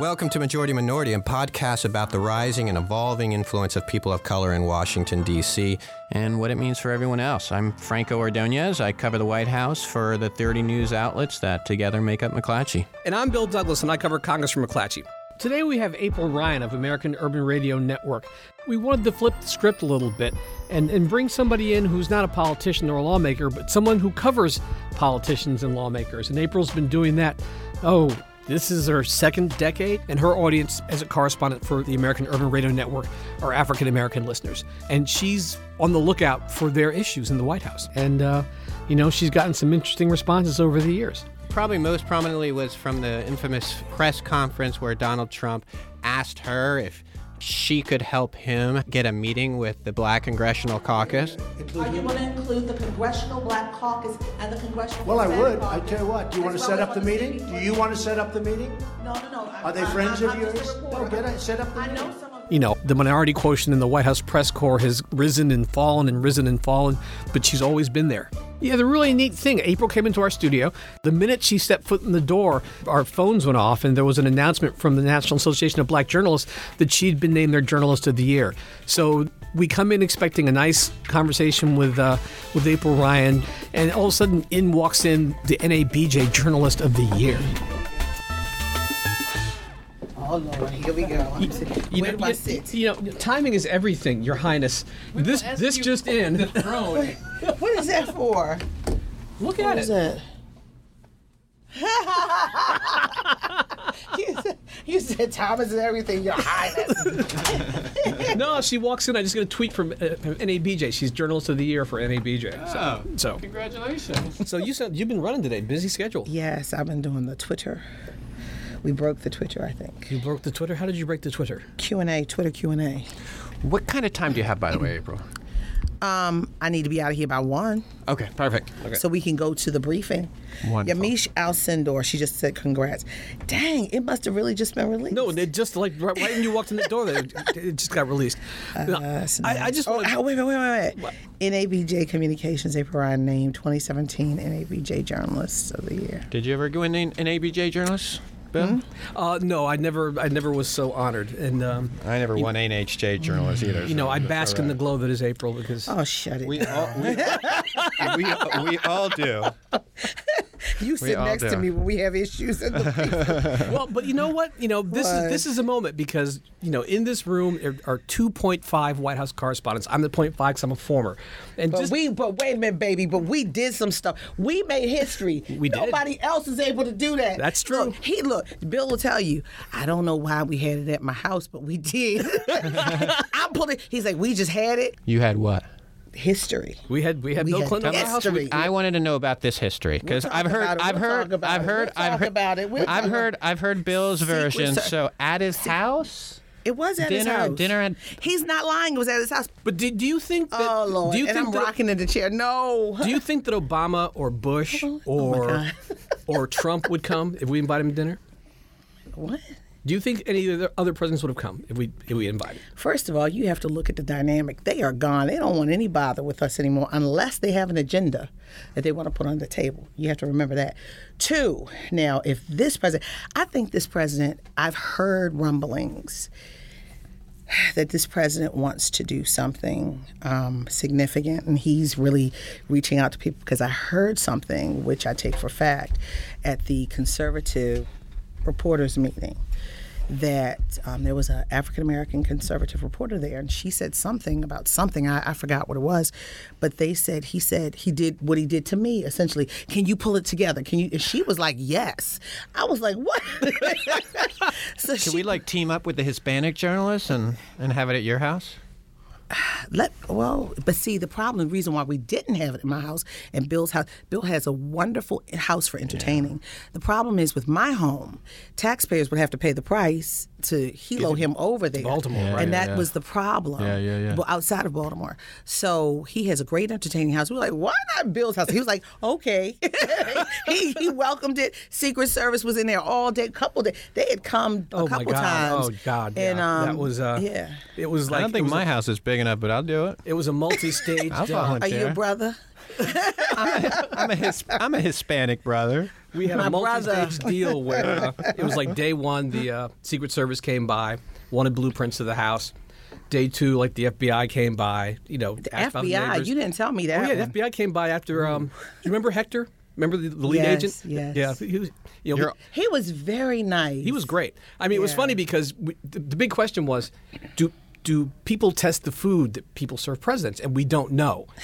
Welcome to Majority Minority, a podcast about the rising and evolving influence of people of color in Washington, D.C., and what it means for everyone else. I'm Franco Ordonez. I cover the White House for the 30 news outlets that together make up McClatchy. And I'm Bill Douglas, and I cover Congress from McClatchy. Today we have April Ryan of American Urban Radio Network. We wanted to flip the script a little bit and, and bring somebody in who's not a politician or a lawmaker, but someone who covers politicians and lawmakers. And April's been doing that, oh, this is her second decade, and her audience as a correspondent for the American Urban Radio Network are African American listeners. And she's on the lookout for their issues in the White House. And, uh, you know, she's gotten some interesting responses over the years. Probably most prominently was from the infamous press conference where Donald Trump asked her if she could help him get a meeting with the Black Congressional Caucus. Are you going to include the Congressional Black Caucus and the Congressional Well, I Hispanic would. I tell you what. Do you want to set up the meeting? Do you want to set up the meeting? No, no, no. Are they I'm- friends I'm of yours? reporter. No, get it. Set up the I meeting. You know, the minority quotient in the White House press corps has risen and fallen and risen and fallen, but she's always been there. Yeah, the really neat thing, April came into our studio. The minute she stepped foot in the door, our phones went off, and there was an announcement from the National Association of Black Journalists that she'd been named their Journalist of the Year. So we come in expecting a nice conversation with uh, with April Ryan, and all of a sudden, in walks in the NABJ Journalist of the Year. Oh Lord, here we go. I'm You Where know, do I sit? You know, timing is everything, Your Highness. This this just in. What is that for? Look What at is it. that? you, said, you said Thomas is everything, Your Highness. No, she walks in. I just got a tweet from, uh, from NABJ. She's Journalist of the Year for NABJ. So, so, Congratulations. so you said you've been running today. Busy schedule. yes, I've been doing the Twitter. We broke the Twitter, I think. You broke the Twitter. How did you break the Twitter? Q and A, Twitter Q and A. What kind of time do you have, by the way, April? Um, I need to be out of here by one, Okay, perfect. Okay. so we can go to the briefing. Wonderful. Yamiche Alcindor, she just said congrats. Dang, it must have really just been released. No, they just like right, right when you walked in the door, they, it just got released. No, I, I just oh, want oh, wait, wait, wait, wait, wait. NABJ Communications, April Ryan named 2017 NABJ Journalist of the Year. Did you ever go in an ABJ journalist, Bill? Uh, no, I never, I never was so honored, and um, I never won NHJ journalist either. you know, I bask in the glow that is April because Oh, shut it. We all, we, we, we all do. you sit all next to me when we have issues. In the well, but you know what? You know, this What? is this is a moment because you know in this room are, are 2.5 White House correspondents. I'm the 0.5 because I'm a former, and but just we, but wait a minute, baby. But we did some stuff. We made history. We did. Nobody else is able to do that. That's true. Look, he look. Bill will tell you. I don't know why we had it at my house, but we did. I'm pulling. He's like, we just had it. You had what? History. we had we had We Bill had Clinton on the house. history. I wanted to know about this history because talk I've heard, about. I've heard, about I've heard, We'll I've heard about it. We'll I've talk heard, I've heard Bill's version. Ser- So at his house, It was at his dinner, house. dinner at. He's not lying. It was at his house. But do, do you think that? Oh Lord! Do you and think I'm that, rocking in the chair. No. Do you think that Obama or Bush Oh or or Trump would come if we invite him to dinner? What? Do you think any of the other presidents would have come if we if we invited? First of all, you have to look at the dynamic. They are gone. They don't want any bother with us anymore unless they have an agenda that they want to put on the table. You have to remember that. Two, now, if this president, I think this president, I've heard rumblings that this president wants to do something um, significant, and he's really reaching out to people because I heard something, which I take for fact, at the conservative reporters meeting that um, there was an African American conservative reporter there, and she said something about something. I, I forgot what it was, but they said he said he did what he did to me. Essentially, can you pull it together? Can you? And she was like, yes. I was like, what? so Can she, we like team up with the Hispanic journalists and and have it at your house? let well, but see the problem, the reason why we didn't have it in my house and Bill's house. Bill has a wonderful house for entertaining. The problem is with my home, taxpayers would have to pay the price to helo him over there, Baltimore, Yeah, and that yeah. was the problem. Yeah, yeah, yeah. Outside of Baltimore, so he has a great entertaining house. We were like, why not Bill's house? He was like, okay. he he welcomed it. Secret Service was in there all day, couple days. They had come a Oh my couple God! times. Oh God! And um, that was uh, yeah. It was like I don't think my a, house is big enough, but I'll do it. It was a multi-stage. I'll Are you a brother? I'm a his, I'm a Hispanic brother. We had My a multi-stage deal where uh, it was like day one, the uh, Secret Service came by, wanted blueprints of the house. Day two, like the FBI came by, you know, The asked about the FBI, you didn't tell me that. Oh yeah, one. the FBI came by after. Um, do you remember Hector? Remember the, the lead Yes, agent? yes. Yeah, he was. You know, You're- He was very nice. he was great. I mean, it was funny because we, the, the big question was, do do people test the food that people serve presidents? And we don't know.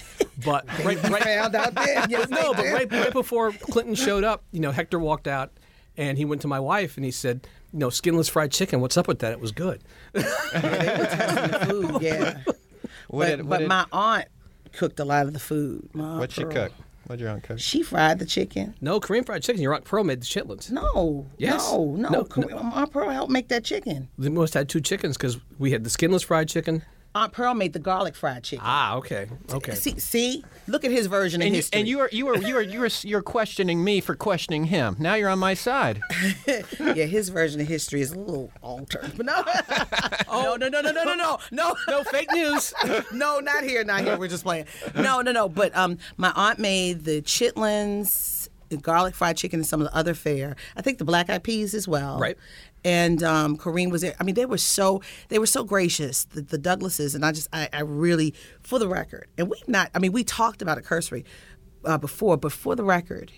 But right, right, found out then. Yes, no, but right, right before Clinton showed up, you know, Hector walked out and he went to my wife and he said, you know, skinless fried chicken. What's up with that? It was good. the food, yeah. What but did- what but did- my aunt cooked a lot of the food. My What'd she Pearl. cook? What'd your aunt cook? She fried the chicken. No, Korean fried chicken. Your aunt Pearl made the chitlins. No, Yes. no, no. No, Cor- Aunt Pearl helped make that chicken. We must had two chickens because we had the skinless fried chicken. Aunt Pearl made the garlic fried chicken. Ah, okay, okay. See, see, look at his version of And you, history. and you are you are you are you are you're questioning me for questioning him. Now you're on my side. yeah, his version of history is a little altered. But no, Oh. no, no, no, no, no, no, no, no fake news. no, not here, not here. We're just playing. No, no, no. But um, my aunt made the chitlins, the garlic fried chicken, and some of the other fare. I think the black eyed peas as well. Right. And um, Kareem was there. I mean, they were so they were so gracious, the, the Douglases, and I just I, I really, for the record, and we've not. I mean, we talked about it cursory uh, before, but for the record,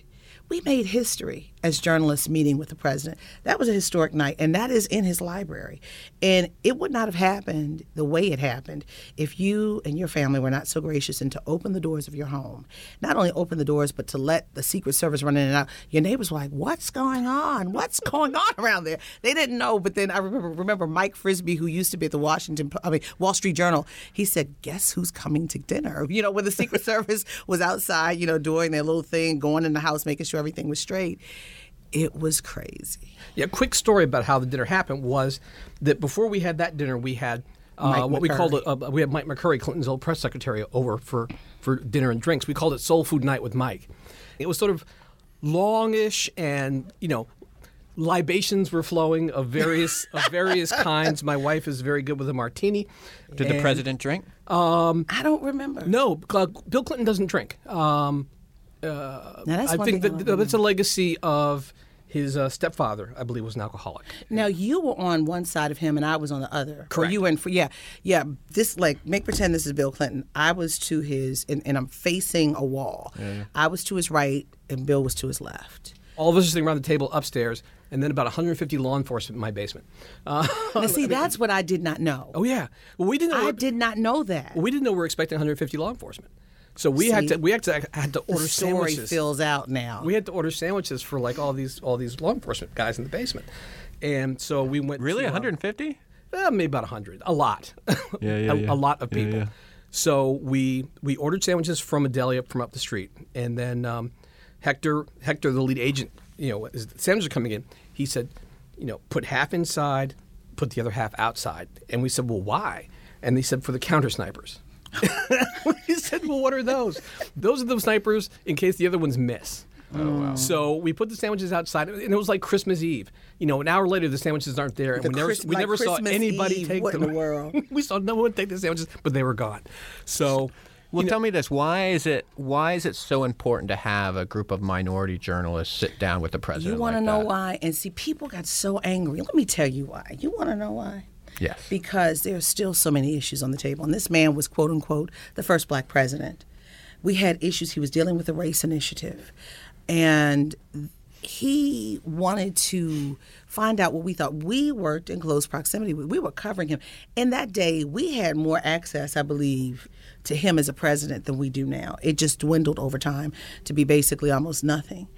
we made history as journalists meeting with the president. That was a historic night, and that is in his library. And it would not have happened the way it happened if you and your family were not so gracious and to open the doors of your home. Not only open the doors, but to let the Secret Service run in and out. Your neighbors were like, "What's going on? What's going on around there?" They didn't know. But then I remember remember Mike Frisby, who used to be at the Washington, I mean Wall Street Journal. He said, "Guess who's coming to dinner?" You know, when the Secret Service was outside, you know, doing their little thing, going in the house, making sure everything was straight. It was crazy. Yeah, quick story about how the dinner happened was that before we had that dinner, we had uh, Mike what we called McCurry. it. Uh, we had Mike McCurry, Clinton's old press secretary, over for for dinner and drinks. We called it Soul Food Night with Mike. It was sort of longish, and you know, libations were flowing of various of various kinds. My wife is very good with a martini. Did the president drink? I don't remember. No, uh, Bill Clinton doesn't drink. Um, now that's I think that don't that's a legacy of his uh, stepfather. I believe was an alcoholic. Now you were on one side of him and I was on the other. Or Correct. you were in for yeah, yeah. This like make pretend this is Bill Clinton. I was to his and, and I'm facing a wall. I was to his right and Bill was to his left. all of us are sitting around the table upstairs, and then about 150 law enforcement in my basement. Uh, Now see, that's what I did not know. oh yeah, well we didn't. Know, I did not know that. We didn't know we were expecting 150 law enforcement, so we had to we had to had to order the order story sandwiches. fills out now. we had to order sandwiches for like all these all these law enforcement guys in the basement, and so we went Really, uh, 150? Uh, maybe about 100. A lot. Yeah, yeah, a, yeah. a lot of Yeah, people. yeah. So we we ordered sandwiches from a deli up from up the street, and then um, Hector Hector, the lead agent, you know, as the sandwiches are coming in, he said, you know, put half inside, put the other half outside, and we said, well, why? And they said for the counter snipers. we said, well, what are those? Those are the snipers in case the other ones miss. Oh, wow. So we put the sandwiches outside, and it was like Christmas Eve. You know, an hour later, the sandwiches aren't there, and The we never, Chris- we never saw Christmas anybody Eve, take what in them. the world? we saw no one take the sandwiches, but they were gone. So, Well, tell me this: Why is it why is it so important to have a group of minority journalists sit down with the president? you want to like know that? why? And see, people got so angry. Let me tell you why. You want to know why? Yes. Because there are still so many issues on the table. And this man was, quote unquote, the first black president. We had issues. He was dealing with the race initiative. And he wanted to find out what we thought. We worked in close proximity. We were covering him. And that day, we had more access, I believe, to him as a president than we do now. It just dwindled over time to be basically almost nothing.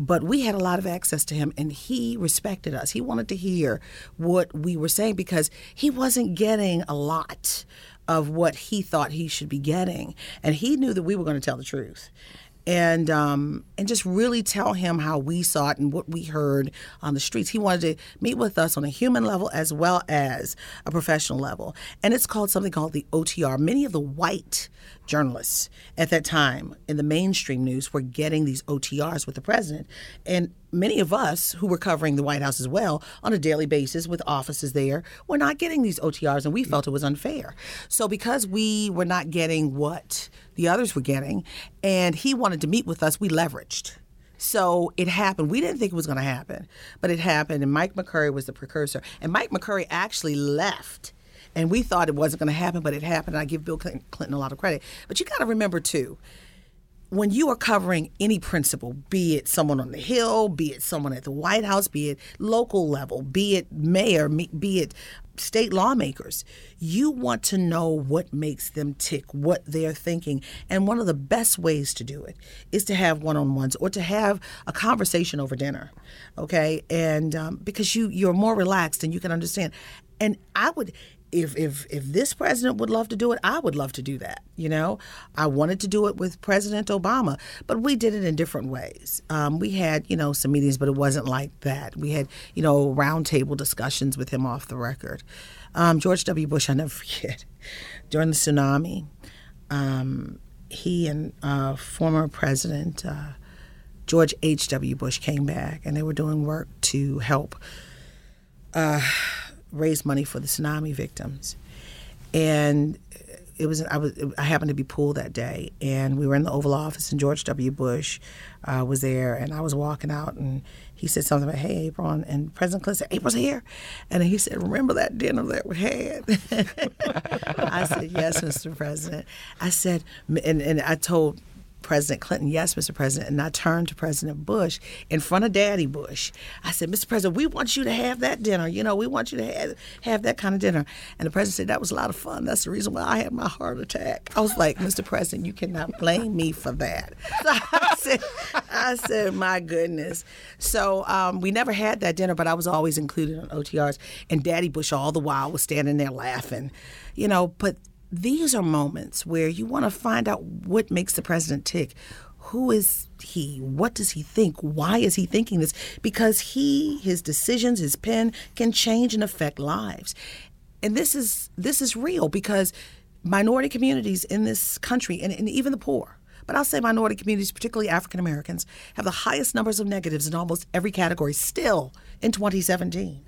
But we had a lot of access to him, and he respected us. He wanted to hear what we were saying because he wasn't getting a lot of what he thought he should be getting. And he knew that we were going to tell the truth and um, and just really tell him how we saw it and what we heard on the streets. He wanted to meet with us on a human level as well as a professional level, and it's called something called the OTR. Many of the white journalists at that time in the mainstream news were getting these OTRs with the president, and many of us who were covering the White House as well on a daily basis with offices there were not getting these OTRs, and we felt it was unfair. So because we were not getting what the others were getting, and he wanted to meet with us, we leveraged. So it happened. We didn't think it was going to happen, but it happened. And Mike McCurry was the precursor. And Mike McCurry actually left. And we thought it wasn't going to happen, but it happened. And I give Bill Clinton a lot of credit. But you got to remember, too, when you are covering any principle, be it someone on the Hill, be it someone at the White House, be it local level, be it mayor, be it state lawmakers, you want to know what makes them tick, what they're thinking. And one of the best ways to do it is to have one on ones or to have a conversation over dinner. Okay. And um, because you, you're more relaxed and you can understand. And I would, if if if this president would love to do it, I would love to do that. You know, I wanted to do it with President Obama, but we did it in different ways. Um, we had you know some meetings, but it wasn't like that. We had you know roundtable discussions with him off the record. Um, George W. Bush, I never forget, during the tsunami, um, he and uh, former President uh, George H. W. Bush came back, and they were doing work to help. Uh, raise money for the tsunami victims. And it was I was I happened to be pool that day, and we were in the Oval Office, and George W. Bush uh, was there, and I was walking out, and he said something about, "Hey, April," and President Clinton said, "April's here," and he said, "Remember that dinner that we had?" I said, "Yes, Mr. President." I said, and and I told President Clinton, yes, Mr. President. And I turned to President Bush in front of Daddy Bush. I said, Mr. President, we want you to have that dinner. You know, we want you to have, have that kind of dinner. And the president said, that was a lot of fun. That's the reason why I had my heart attack. I was like, Mr. President, you cannot blame me for that. So I said, I said, my goodness. So um, we never had that dinner, but I was always included on OTRs. And Daddy Bush all the while was standing there laughing. You know, but these are moments where you want to find out what makes the president tick. Who is he? What does he think? Why is he thinking this? Because he, his decisions, his pen can change and affect lives. And this is this is real because minority communities in this country and, and even the poor but I'll say minority communities, particularly African Americans, have the highest numbers of negatives in almost every category still in 2017.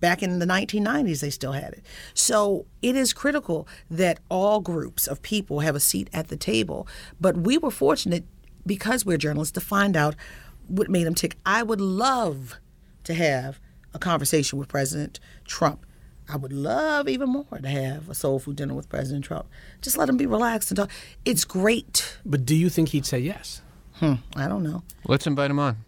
Back in the 1990s, they still had it. So it is critical that all groups of people have a seat at the table. But we were fortunate because we're journalists to find out what made them tick. I would love to have a conversation with President Trump. I would love even more to have a soul food dinner with President Trump. Just let him be relaxed and talk. It's great. But do you think he'd say yes? Hmm, I don't know. Let's invite him on.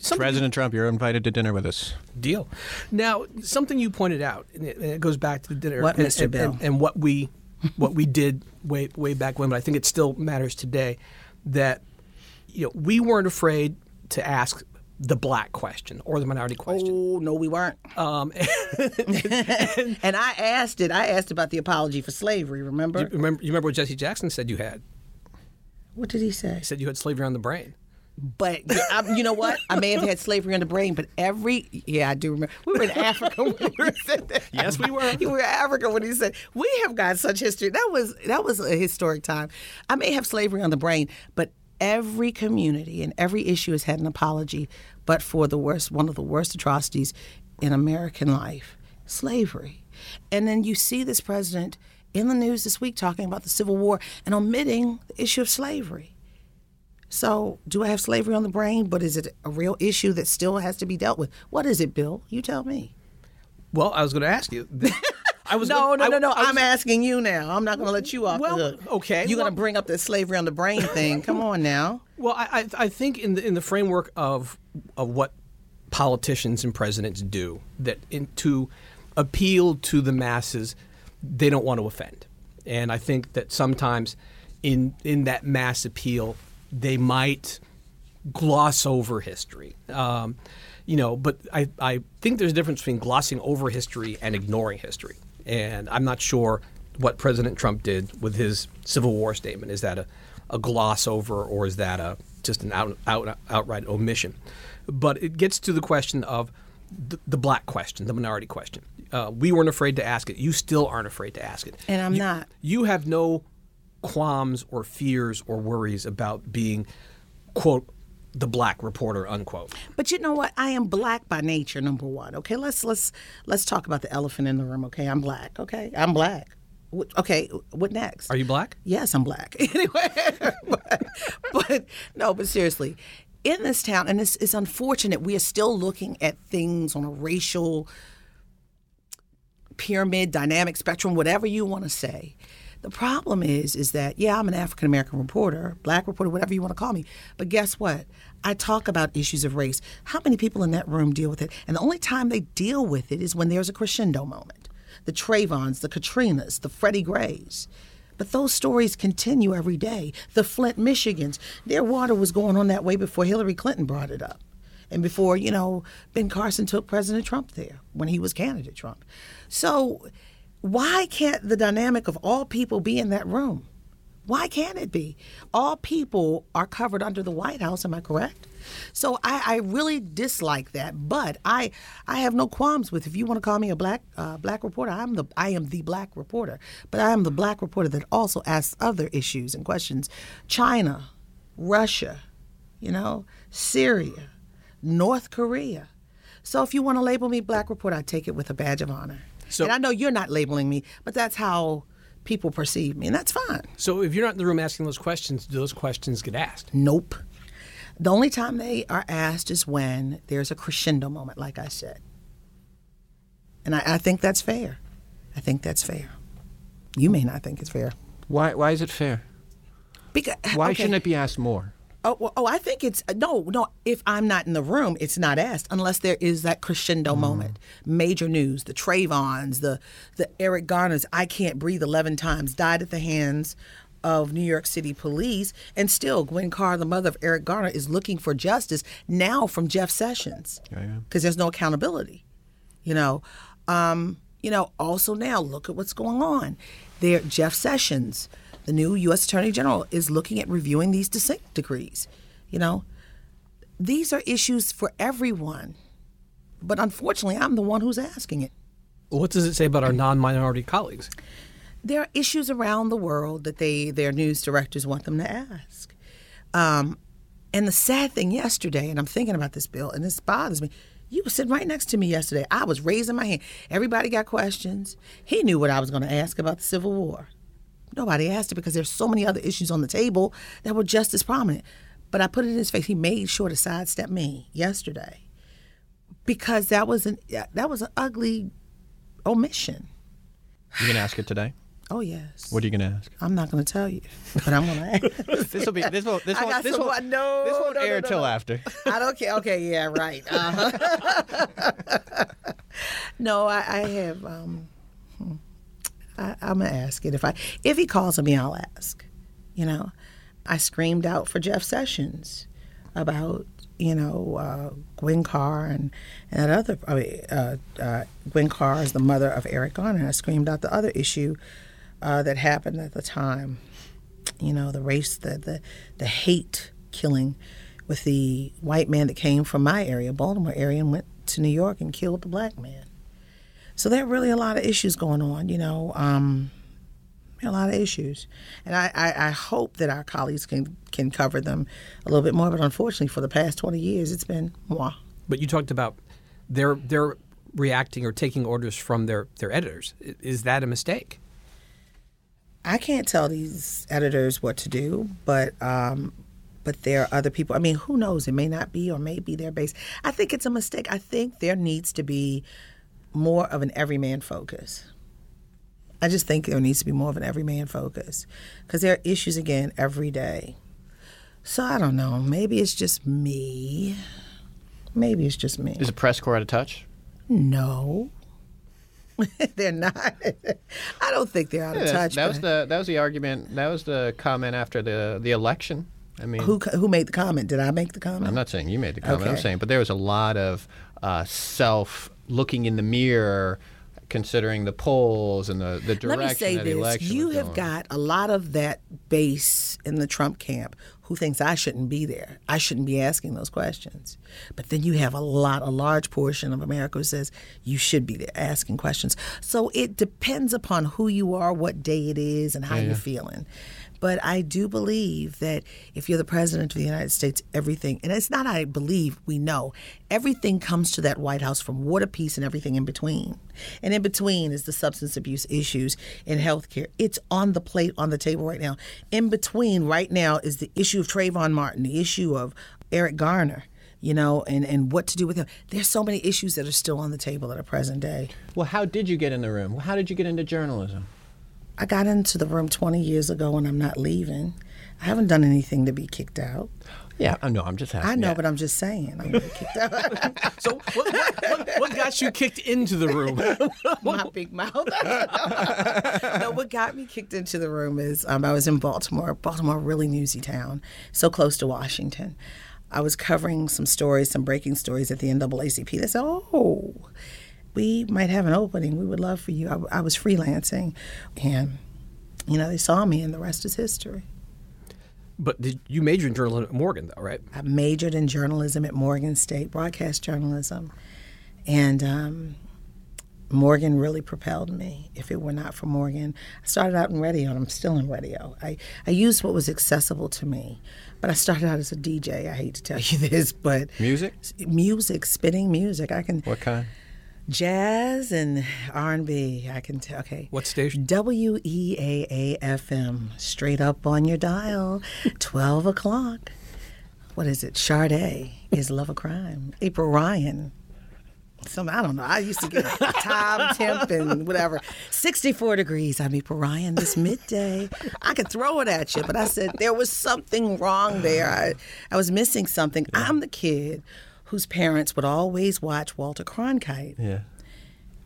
Something, President Trump, you're invited to dinner with us. Deal. Now, something you pointed out, and it, and it goes back to the dinner. What, and, Mr. and, Bill? And, and what we what we did way way back when, but I think it still matters today. That you know we weren't afraid to ask the black question or the minority question. Oh no, we weren't. Um, and, and, I asked it. I asked about the apology for slavery. Remember? You remember? You remember what Jesse Jackson said you had? What did he say? He said you had slavery on the brain. But I, you know what? I may have had slavery on the brain, but every yeah, I do remember. We were in Africa when he said that. Yes, we were. We were in Africa when he said we have got such history. That was that was a historic time. I may have slavery on the brain, but every community and every issue has had an apology. But for the worst, one of the worst atrocities in American life, slavery, and then you see this president in the news this week talking about the Civil War and omitting the issue of slavery. So, do I have slavery on the brain? But is it a real issue that still has to be dealt with? What is it, Bill? You tell me. Well, I was going to ask you. I was no, no, no, no. I, am asking you now. I'm not going to let you off well, the hook. Okay, you're well, going to bring up the slavery on the brain thing. Come on now. Well, I, I think in the in the framework of of what politicians and presidents do, that in, to appeal to the masses, they don't want to offend, and I think that sometimes in in that mass appeal, they might gloss over history. Um, you know, but I, I think there's a difference between glossing over history and ignoring history. And I'm not sure what President Trump did with his Civil War statement. Is that a, a gloss over or is that a just an out, out, outright omission? But it gets to the question of the, the black question, the minority question. Uh, we weren't afraid to ask it. You still aren't afraid to ask it. And I'm you, not. You have no qualms or fears or worries about being, quote, the black reporter unquote. But you know what? I am black by nature number one okay? Let's let's let's talk about the elephant in the room okay? I'm black okay? I'm black. Okay what next? Are you black? Yes i'm black. Anyway but, but no but seriously in this town, and it's, it's unfortunate, we are still looking at things on a racial pyramid, dynamic spectrum, whatever you want to say. The problem is, is that yeah, I'm an African American reporter, black reporter, whatever you want to call me. But guess what? I talk about issues of race. How many people in that room deal with it? And the only time they deal with it is when there's a crescendo moment. The Trayvons, the Katrinas, the Freddie Grays. But those stories continue every day. The Flint, Michigans, their water was going on that way before Hillary Clinton brought it up. And before, you know, Ben Carson took President Trump there when he was candidate Trump. So why can't the dynamic of all people be in that room? Why can't it be? All people are covered under the White House, am I correct? So I, I really dislike that, but I I have no qualms with if you want to call me a black uh, black reporter. I'm the I am the black reporter, but I am the black reporter that also asks other issues and questions. China, Russia, you know, Syria, North Korea. So if you want to label me black reporter, I take it with a badge of honor. So- and I know you're not labeling me, but that's how people perceive me, and that's fine. So if you're not in the room asking those questions, do those questions get asked? Nope. The only time they are asked is when there's a crescendo moment, like I said. And I, I think that's fair. I think that's fair. You may not think it's fair. Why, why is it fair? Because, Why okay. shouldn't it be asked more? Oh, well, oh, I think it's no, no. If I'm not in the room, it's not asked unless there is that crescendo moment. Major news: the Trayvons, the the Eric Garners. I can't breathe. Eleven times died at the hands of New York City police, and still Gwen Carr, the mother of Eric Garner, is looking for justice now from Jeff Sessions because there's no accountability. You know, um, you know. Also now, look at what's going on. There, Jeff Sessions, the new U.S. Attorney General, is looking at reviewing these dissent decrees. You know, these are issues for everyone, but unfortunately, I'm the one who's asking it. What does it say about our non-minority colleagues? There are issues around the world that they their news directors want them to ask. Um, and the sad thing yesterday, and I'm thinking about this bill, and this bothers me. You were sitting right next to me yesterday. I was raising my hand. Everybody got questions. He knew what I was going to ask about the Civil War. Nobody asked it because there's so many other issues on the table that were just as prominent. But I put it in his face. He made sure to sidestep me yesterday because that was an that was an ugly omission. You gonna ask it today? Oh yes. What are you gonna ask? I'm not going to tell you, but I'm going to ask. This will be this will this won't this won't no, this won't no, no, air no, till no. after. I don't care. Okay, yeah, right. Uh-huh. no, I, I have. Um, hmm. I, I'm gonna ask it if I if he calls me, I'll ask. You know, I screamed out for Jeff Sessions about you know uh, Gwen Carr and and that other. I mean, uh, uh, Gwen Carr is the mother of Eric Garner. I screamed out the other issue uh, that happened at the time. You know, the race, the the the hate killing with the white man that came from my area, Baltimore area, and went to New York and killed the black man. So there are really a lot of issues going on, you know, um, a lot of issues. And I, I, I hope that our colleagues can, can cover them a little bit more, but unfortunately for the past 20 years, it's been moi. But you talked about they're they're reacting or taking orders from their their editors. Is that a mistake? I can't tell these editors what to do, but um, but there are other people. I mean, who knows? It may not be or may be their base. I think it's a mistake. I think there needs to be more of an everyman focus. I just think there needs to be more of an everyman focus because there are issues again every day. So I don't know. Maybe it's just me. Maybe it's just me. Is the press corps out of touch? No. they're not. I don't think they're out of touch. that was the that was the argument. That was the comment after the the election. I mean, who who made the comment? Did I make the comment? I'm not saying you made the comment. I'm saying, but there was a lot of uh, self looking in the mirror, considering the polls and the the direction Let me say this: you have going. got a lot of that base in the Trump camp who thinks I shouldn't be there. I shouldn't be asking those questions. But then you have a lot, a large portion of America who says you should be there asking questions. So it depends upon who you are, what day it is, and how you're feeling. But I do believe that if you're the president of the United States, everything, and it's not I believe, we know, everything comes to that White House from to peace and everything in between. And in between is the substance abuse issues in healthcare. It's on the plate, on the table right now. In between, right now, is the issue of Trayvon Martin, the issue of Eric Garner, you know, and, and what to do with him. There's so many issues that are still on the table at a present day. Well, how did you get in the room? How did you get into journalism? I got into the room 20 years ago and I'm not leaving. I haven't done anything to be kicked out. Yeah, I know. I'm just asking. I know, Yeah. but I'm just saying. I'm kicked out. So what, what, what, what got you kicked into the room? My big mouth. no, what got me kicked into the room is um, I was in Baltimore. Baltimore, really newsy town, so close to Washington. I was covering some stories, some breaking stories at the NAACP. They said, "Oh, we might have an opening. We would love for you." I, I was freelancing, and you know they saw me, and the rest is history. But did you major in journalism at Morgan, though, right? I majored in journalism at Morgan State, broadcast journalism. And um, Morgan really propelled me. If it were not for Morgan, I started out in radio and I'm still in radio. I, I used what was accessible to me. But I started out as a DJ. I hate to tell you this, but Music? music, spinning music. I can What kind? Jazz and R&B. I can tell. Okay. What station? W E A A F M, straight up on your dial, 12 o'clock. What is it? Sade is Love a Crime. April Ryan. Some I don't know. I used to get time, temp, and whatever. 64 degrees. I'm April Ryan this midday. I could throw it at you, but I said there was something wrong there. I, I was missing something. I'm the kid whose parents would always watch Walter Cronkite. Yeah.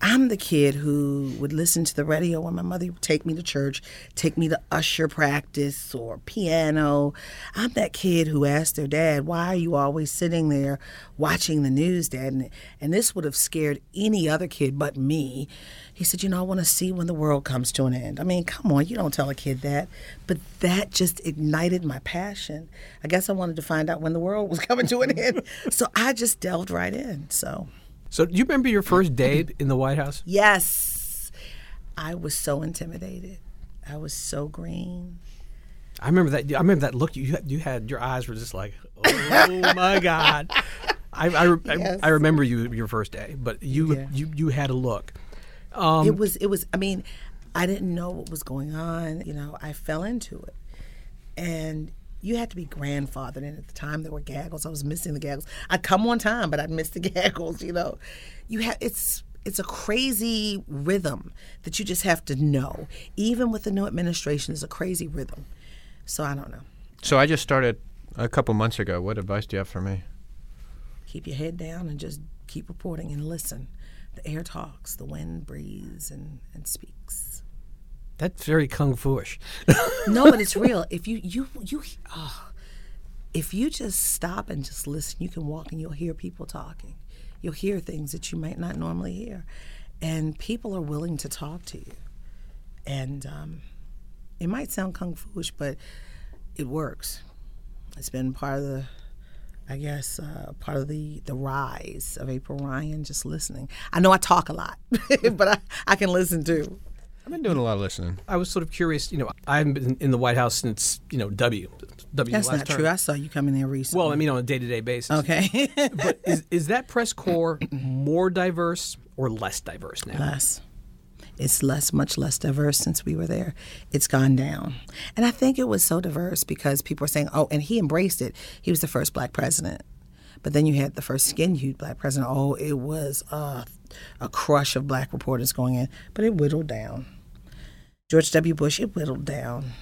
I'm the kid who would listen to the radio when my mother would take me to church, take me to usher practice or piano. I'm that kid who asked their dad, Why are you always sitting there watching the news, Dad? And, and this would have scared any other kid but me. He said, You know, I want to see when the world comes to an end. I mean, come on, you don't tell a kid that. But that just ignited my passion. I guess I wanted to find out when the world was coming to an end. So I just delved right in. So. So do you remember your first day in the White House? Yes. I was so intimidated. I was so green. I remember that. I remember that look you had. You had your eyes were just like, oh my god. I I, Yes. I remember you your first day, but you Yeah. you you had a look. it um, was it was I mean, I didn't know what was going on, you know, I fell into it. And you had to be grandfathered in at the time there were gaggles. I was missing the gaggles. I'd come on time, but I'd miss the gaggles, you know. You have it's it's a crazy rhythm that you just have to know. Even with the new administration, it's a crazy rhythm. So I don't know. So I just started a couple months ago. What advice do you have for me? keep your head down and just keep reporting and listen. The air talks, the wind breathes and, and speaks. That's very kung fu-ish. No, but it's real. If you you you oh, if you just stop and just listen, you can walk and you'll hear people talking. You'll hear things that you might not normally hear, and people are willing to talk to you. And um, it might sound kung fu-ish, but it works. It's been part of the I guess uh, part of the the rise of April Ryan. Just listening. I know I talk a lot, but I, I can listen too. I've been doing a lot of listening. I was sort of curious. You know, I haven't been in the White House since you know W. W. That's last not term. true. I saw you come in there recently. Well, I mean, on a day-to-day basis. okay, But is is that press corps more diverse or less diverse now? less. It's less, much less diverse since we were there. It's gone down, and I think it was so diverse because people were saying, "Oh," and he embraced it. He was the first black president. But then you had the first skin-hued black president. Oh, it was uh, a crush of black reporters going in, but it whittled down. George W. Bush, it whittled down.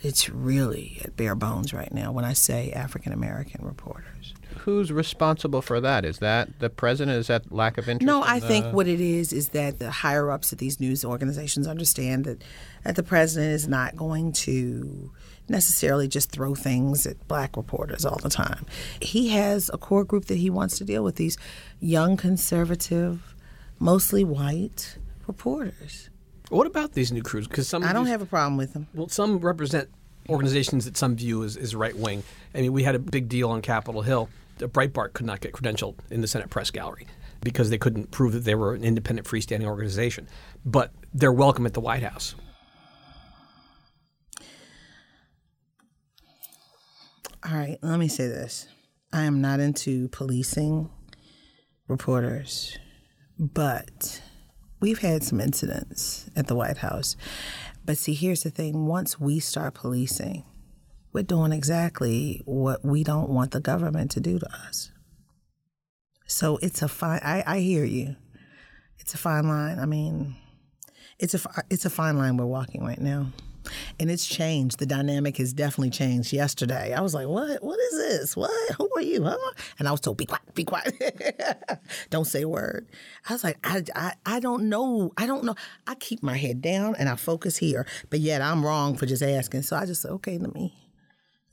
It's really at bare bones right now when I say African American reporters. Who's responsible for that? Is that the president? Is that lack of interest? No, in I think what it is is that the higher ups at these news organizations understand that, that the president is not going to necessarily just throw things at black reporters all the time. He has a core group that he wants to deal with these young conservative, mostly white reporters. What about these new crews? Because some I don't these- have a problem with them. Well, some represent organizations that some view as, as right wing. I mean, we had a big deal on Capitol Hill. Breitbart could not get credentialed in the Senate press gallery because they couldn't prove that they were an independent, freestanding organization. But they're welcome at the White House. All right, let me say this. I am not into policing reporters, but we've had some incidents at the White House. But see, here's the thing once we start policing, we're doing exactly what we don't want the government to do to us. So it's a fine. I, I hear you. It's a fine line. I mean, it's a it's a fine line we're walking right now, and it's changed. The dynamic has definitely changed. Yesterday, I was like, "What? What is this? What? Who are you?" Huh? And I was told, "Be quiet. Be quiet. don't say a word." I was like, I, "I I don't know. I don't know. I keep my head down and I focus here, but yet I'm wrong for just asking." So I just said, "Okay, let me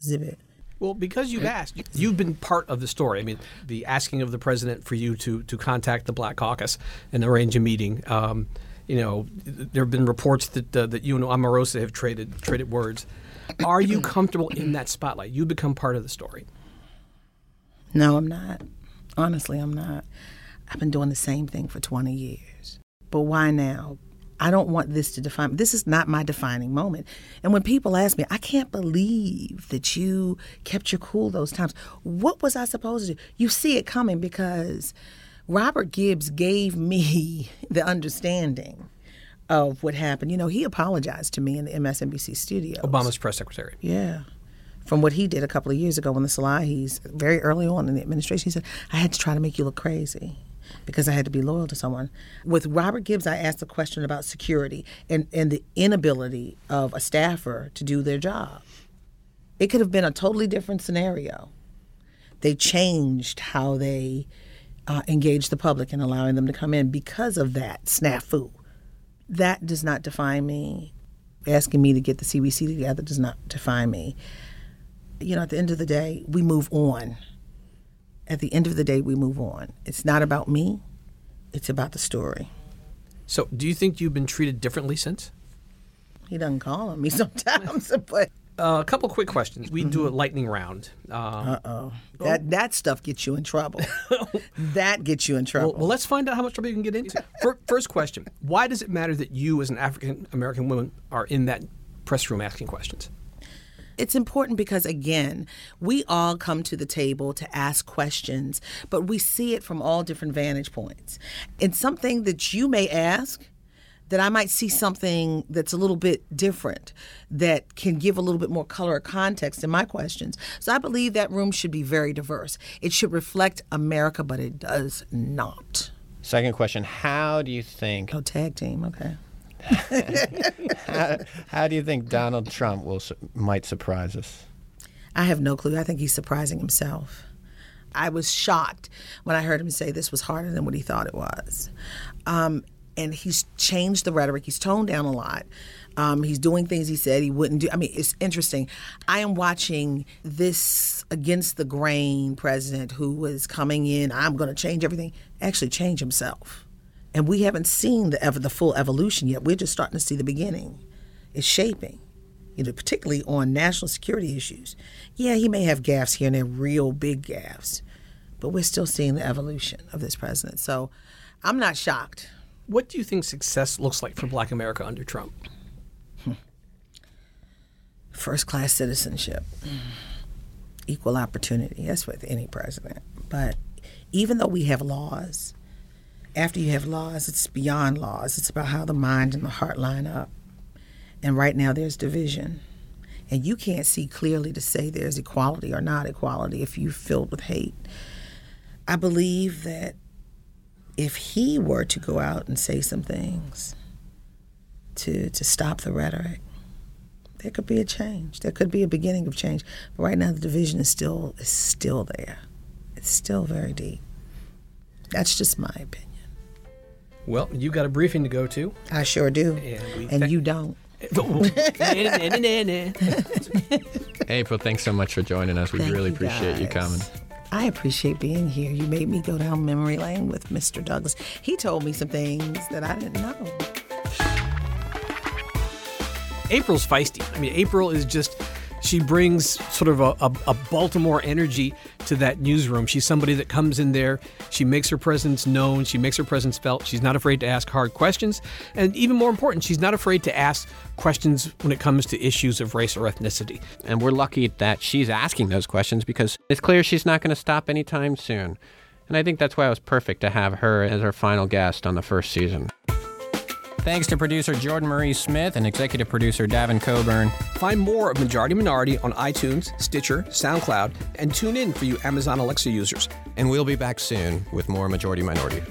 zip it." Well, because you've asked, you've been part of the story. I mean, the asking of the president for you to to contact the Black Caucus and arrange a meeting. Um, you know, there have been reports that uh, that you and Omarosa have traded traded words. Are you comfortable in that spotlight? You become part of the story. No, I'm not. Honestly, I'm not. I've been doing the same thing for 20 years. But why now? I don't want this to define this is not my defining moment. And when people ask me, I can't believe that you kept your cool those times. What was I supposed to do? You see it coming because Robert Gibbs gave me the understanding of what happened. You know, he apologized to me in the MSNBC studio. Obama's press secretary. Yeah. From what he did a couple of years ago when the Salahis, very early on in the administration, he said, I had to try to make you look crazy because I had to be loyal to someone. With Robert Gibbs, I asked a question about security and, and the inability of a staffer to do their job. It could have been a totally different scenario. They changed how they uh, engaged the public in allowing them to come in because of that snafu. That does not define me. Asking me to get the CBC together does not define me. You know, at the end of the day, we move on at the end of the day, we move on. It's not about me, it's about the story. So, do you think you've been treated differently since? He doesn't call on me sometimes, but. Uh, a couple quick questions. We mm-hmm. do a lightning round. Um, uh oh. That that stuff gets you in trouble. that gets you in trouble. Well, well, let's find out how much trouble you can get into. First question: Why does it matter that you, as an African American woman, are in that press room asking questions? It's important because, again, we all come to the table to ask questions, but we see it from all different vantage points. And something that you may ask, that I might see something that's a little bit different that can give a little bit more color or context in my questions. So I believe that room should be very diverse. It should reflect America, but it does not. Second question How do you think. Oh, tag team, okay how, how, do you think Donald Trump will might surprise us? I have no clue. I think he's surprising himself. I was shocked when I heard him say this was harder than what he thought it was. Um, and he's changed the rhetoric. He's toned down a lot. Um, he's doing things he said he wouldn't do. I mean, it's interesting. I am watching this against the grain president who was coming in. I'm going to change everything. Actually, change himself and we haven't seen the ever the full evolution yet. We're just starting to see the beginning. It's shaping, you know, particularly on national security issues. Yeah, he may have gaffes here and there, real big gaffes, but we're still seeing the evolution of this president. So I'm not shocked. What do you think success looks like for Black America under Trump? Hmm. First class citizenship, equal opportunity. That's with any president. But even though we have laws after you have laws, it's beyond laws. It's about how the mind and the heart line up. And right now, there's division. And you can't see clearly to say there's equality or not equality if you're filled with hate. I believe that if he were to go out and say some things to, to stop the rhetoric, there could be a change. There could be a beginning of change. But right now, the division is still is still there. It's still very deep. That's just my opinion. Well, you got a briefing to go to. I sure do. And, and you don't. Oh, April, thanks so much for joining us. We Thank really you appreciate guys. you coming. I appreciate being here. You made me go down memory lane with Mr. Douglas. He told me some things that I didn't know. April's feisty. I mean, April is just she brings sort of a, a, a, Baltimore energy to that newsroom. She's somebody that comes in there, she makes her presence known, she makes her presence felt. She's not afraid to ask hard questions. And even more important, she's not afraid to ask questions when it comes to issues of race or ethnicity. And we're lucky that she's asking those questions because it's clear she's not going to stop anytime soon. And I think that's why it was perfect to have her as our final guest on the first season. Thanks to producer Jordan Marie Smith and executive producer Davin Coburn. Find more of Majority Minority on iTunes, Stitcher, SoundCloud, and tune in for you Amazon Alexa users. And we'll be back soon with more Majority Minority.